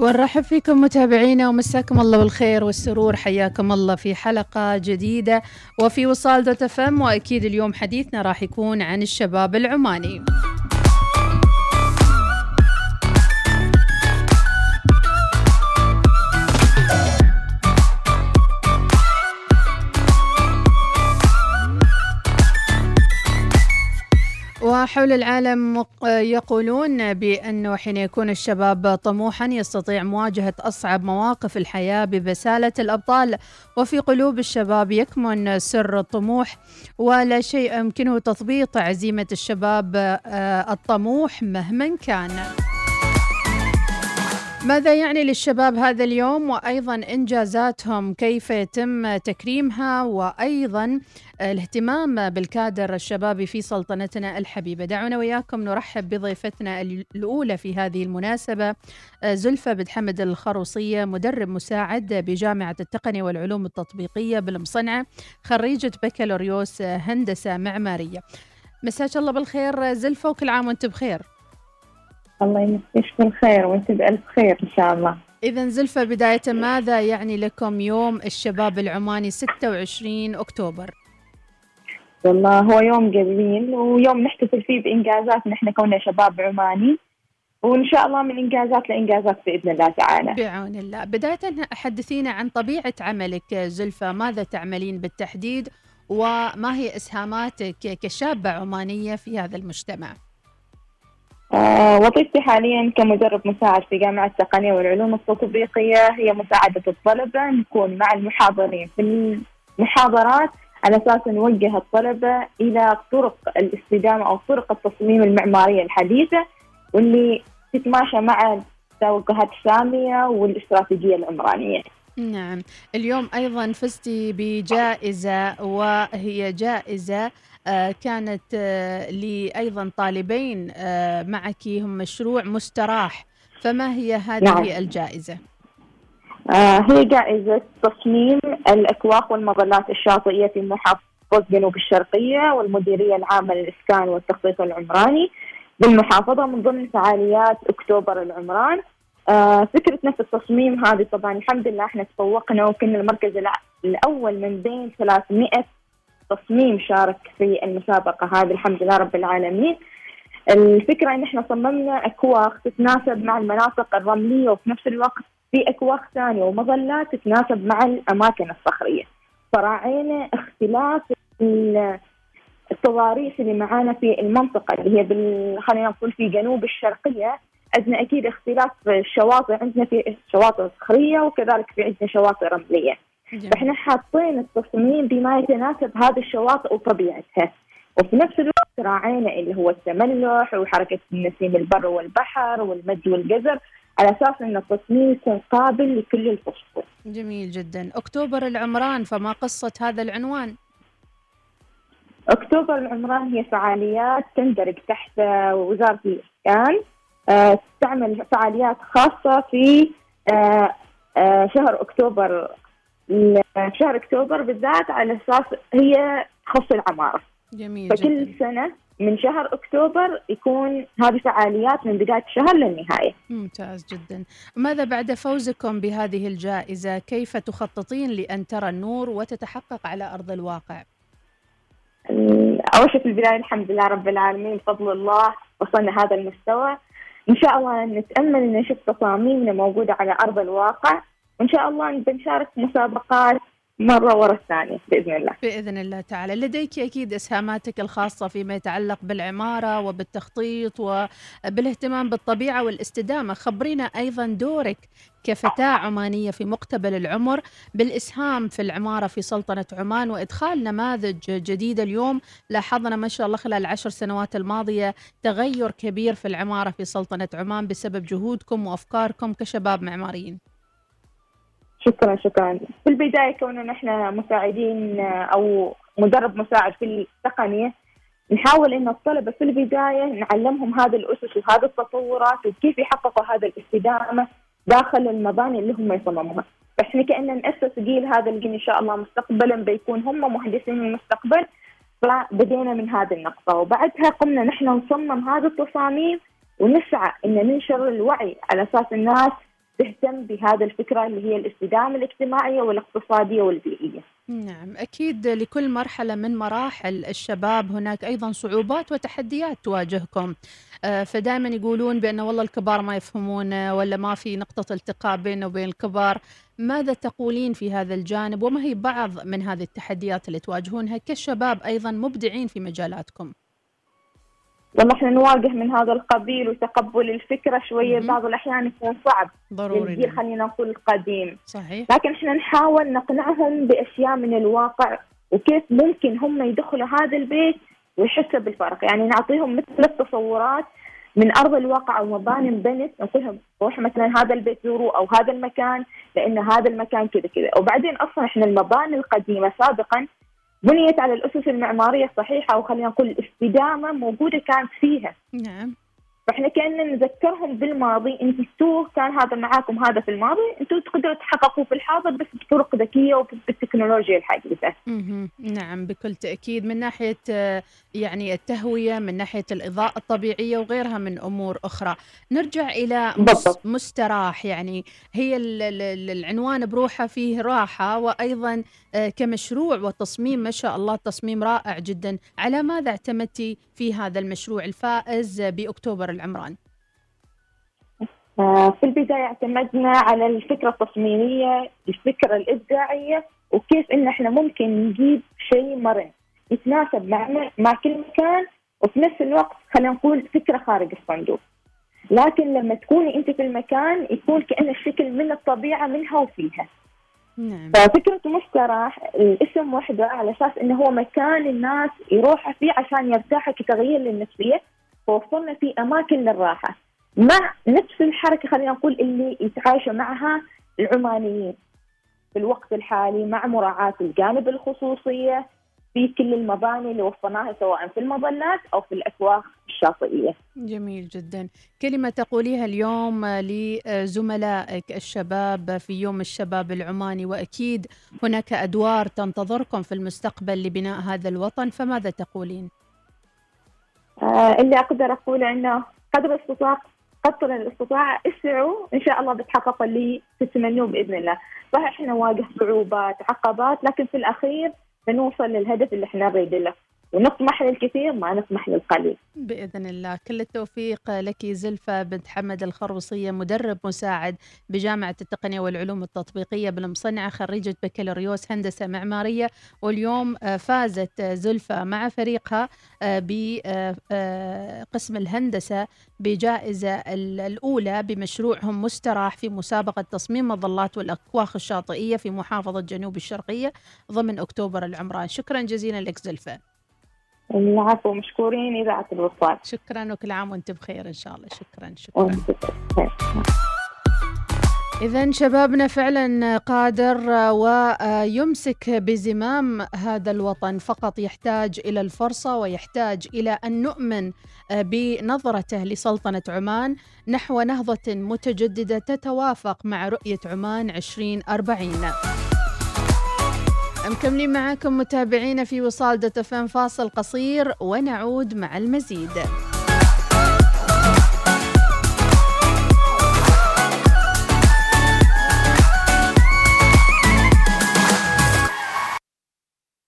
ونرحب فيكم متابعينا ومساكم الله بالخير والسرور. حياكم الله في حلقة جديدة وفي وصال دوت فم وأكيد اليوم حديثنا راح يكون عن الشباب العماني. وحول العالم يقولون بأنه حين يكون الشباب طموحا يستطيع مواجهة أصعب مواقف الحياة ببسالة الأبطال وفي قلوب الشباب يكمن سر الطموح ولا شيء يمكنه تثبيط عزيمة الشباب آه، الطموح مهما كان. ماذا يعني للشباب هذا اليوم وأيضا إنجازاتهم؟ كيف يتم تكريمها؟ وأيضا الاهتمام بالكادر الشبابي في سلطنتنا الحبيبة. دعونا وياكم نرحب بضيفتنا الأولى في هذه المناسبة زلفة بن حمد الخروصية مدرب مساعد بجامعة التقنية والعلوم التطبيقية بالمصنعة خريجة بكالوريوس هندسة معمارية. مساك الله بالخير زلفة وكل عام وانت بخير. الله يمسيك بالخير وانت بألف خير إن شاء الله إذا زلفة بداية ماذا يعني لكم يوم الشباب العماني 26 أكتوبر؟ والله هو يوم جميل ويوم نحتفل فيه بإنجازات نحن كوننا شباب عماني وإن شاء الله من إنجازات لإنجازات بإذن الله تعالى بعون الله بداية حدثينا عن طبيعة عملك زلفة ماذا تعملين بالتحديد وما هي إسهاماتك كشابة عمانية في هذا المجتمع؟ آه، وظيفتي حاليا كمدرب مساعد في جامعة التقنية والعلوم التطبيقية. هي مساعدة الطلبة نكون مع المحاضرين. في المحاضرات على أساس نوجه الطلبة إلى طرق الاستدامة أو طرق التصميم المعمارية الحديثة واللي تتماشى مع التوجهات السامية والاستراتيجية العمرانية. نعم. اليوم أيضا فزتي بجائزة وهي جائزة كانت آه، لأيضا طالبين آه، معك هم مشروع مستراح فما هي هذه نعم. الجائزة؟ هي جائزة تصميم الأكواخ والمظلات الشاطئية في محافظة جنوب الشرقية والمديرية العامة للإسكان والتخطيط العمراني بالمحافظة من ضمن فعاليات أكتوبر العمران فكرتنا في التصميم هذه طبعا الحمد لله إحنا تفوقنا وكنا المركز الأول من بين 300 تصميم شارك في المسابقة هذه الحمد لله رب العالمين. الفكرة إن إحنا صممنا أكواخ تتناسب مع المناطق الرملية وفي نفس الوقت في أكواخ ثانية ومظلات تتناسب مع الأماكن الصخرية. فراعينا اختلاف التضاريس اللي معانا في المنطقة اللي هي بال... خلينا نقول في جنوب الشرقية عندنا أكيد اختلاف الشواطئ عندنا في شواطئ صخرية وكذلك في عندنا شواطئ رملية. فإحنا حاطين التصميم بما يتناسب هذه الشواطئ وطبيعتها وفي نفس الوقت راعينا اللي هو التملح وحركة النسيم البر والبحر والمد والجزر على أساس إن التصميم يكون قابل لكل الفصول. جميل جدا، أكتوبر العمران فما قصة هذا العنوان؟ أكتوبر العمران هي فعاليات تندرج تحت وزارة الاسكان أه تعمل فعاليات خاصة في أه أه شهر أكتوبر شهر أكتوبر بالذات على أساس هي تخص العمارة. جميل فكل جدا. سنة من شهر أكتوبر يكون هذه فعاليات من بداية الشهر للنهاية. ممتاز جدا. ماذا بعد فوزكم بهذه الجائزة؟ كيف تخططين لأن ترى النور وتتحقق على أرض الواقع؟ أول شيء في البداية الحمد لله رب العالمين بفضل الله وصلنا هذا المستوى. إن شاء الله نتأمل إن نشوف تصاميمنا موجودة على أرض الواقع وإن شاء الله بنشارك مسابقات مرة ورا الثانية بإذن الله. بإذن الله تعالى. لديك أكيد إسهاماتك الخاصة فيما يتعلق بالعمارة وبالتخطيط وبالاهتمام بالطبيعة والاستدامة. خبرينا أيضا دورك كفتاة عمانية في مقتبل العمر بالإسهام في العمارة في سلطنة عمان وإدخال نماذج جديدة اليوم. لاحظنا ما شاء الله خلال العشر سنوات الماضية تغير كبير في العمارة في سلطنة عمان بسبب جهودكم وأفكاركم كشباب معماريين. شكرا شكرا. في البداية كوننا نحن مساعدين أو مدرب مساعد في التقنية نحاول إن الطلبة في البداية نعلمهم هذه الأسس وهذه التطورات وكيف يحققوا هذا الاستدامة داخل المباني اللي هم يصمموها. فاحنا كأننا نأسس جيل هذا الجيل إن شاء الله مستقبلا بيكون هم مهندسين المستقبل فبدينا من هذه النقطة. وبعدها قمنا نحن نصمم هذه التصاميم ونسعى إن ننشر الوعي على أساس الناس تهتم بهذا الفكرة اللي هي الاستدامة الاجتماعية والاقتصادية والبيئية. نعم أكيد لكل مرحلة من مراحل الشباب هناك أيضا صعوبات وتحديات تواجهكم. آه، فدائما يقولون بأن والله الكبار ما يفهمون ولا ما في نقطة التقاء بينه وبين الكبار. ماذا تقولين في هذا الجانب؟ وما هي بعض من هذه التحديات اللي تواجهونها كشباب أيضا مبدعين في مجالاتكم؟ والله إحنا نواجه من هذا القبيل وتقبل الفكرة شوية بعض الأحيان يكون صعب ضروري للجيل خلينا نقول القديم. صحيح. لكن إحنا نحاول نقنعهم بأشياء من الواقع وكيف ممكن هم يدخلوا هذا البيت ويحسوا بالفرق. يعني نعطيهم مثل التصورات من أرض الواقع أو مباني انبنت نقول لهم روحوا مثلا هذا البيت زوروا أو هذا المكان لأن هذا المكان كذا كذا. وبعدين أصلا إحنا المباني القديمة سابقا بنيت على الأسس المعمارية الصحيحة أو خلينا نقول الاستدامه موجودة كانت فيها. نعم. فإحنا كنا نذكرهم بالماضي أنتوا كان هذا معاكم هذا في الماضي أنتوا تقدروا تحققوا في الحاضر بس بطرق ذكية وبالتكنولوجيا الحديثة. نعم بكل تأكيد من ناحية يعني التهوية من ناحية الإضاءة الطبيعية وغيرها من أمور أخرى. نرجع إلى بالضبط. مستراح يعني هي العنوان بروحه فيه راحة وأيضا آه، كمشروع وتصميم ما شاء الله تصميم رائع جدا، على ماذا اعتمدتي في هذا المشروع الفائز بأكتوبر العمران؟ آه، في البداية اعتمدنا على الفكرة التصميمية الفكرة الإبداعية وكيف إن إحنا ممكن نجيب شيء مرن يتناسب مع مع كل مكان وفي نفس الوقت خلينا نقول فكرة خارج الصندوق لكن لما تكوني أنت في المكان يكون كأن الشكل من الطبيعة منها وفيها نعم. ففكرة مستراح الاسم وحده على أساس إنه هو مكان الناس يروحوا فيه عشان يرتاحوا كتغيير للنفسية ووصلنا فيه أماكن للراحة. مع نفس الحركة خلينا نقول اللي يتعايشوا معها العمانيين في الوقت الحالي مع مراعاة الجانب الخصوصية في كل المباني اللي وصلناها سواء في المظلات أو في الأسواق الشاطئية. جميل جدا. كلمة تقوليها اليوم لزملائك الشباب في يوم الشباب العماني وأكيد هناك أدوار تنتظركم في المستقبل لبناء هذا الوطن فماذا تقولين؟ آه اللي أقدر أقوله أنه قدر الاستطاعة قدر الاستطاعة اسعوا إن شاء الله بتحقق اللي تتمنوه بإذن الله. صحيح إحنا نواجه صعوبات عقبات لكن في الأخير بنوصل للهدف اللي إحنا نريد له. ونطمح للكثير ما نطمح للقليل بإذن الله. كل التوفيق لك زلفة بنت حمد الخروصية مدرب مساعد بجامعة التقنية والعلوم التطبيقية بالمصنعة خريجة بكالوريوس هندسة معمارية. واليوم آه، فازت زلفة مع فريقها آه، بقسم آه، الهندسة بجائزة الأولى بمشروعهم مستراح في مسابقة تصميم مظلات والأكواخ الشاطئية في محافظة جنوب الشرقية ضمن أكتوبر العمران. شكرا جزيلا لك زلفة العفو مشكورين إذاعة الوصال. شكرا وكل عام وأنت بخير إن شاء الله. شكرا شكرا. إذا شبابنا فعلا قادر ويمسك بزمام هذا الوطن فقط يحتاج إلى الفرصة ويحتاج إلى أن نؤمن بنظرته لسلطنة عمان نحو نهضة متجددة تتوافق مع رؤية عمان 2040 مكملين معاكم متابعينا في وصال دوت فاصل قصير ونعود مع المزيد.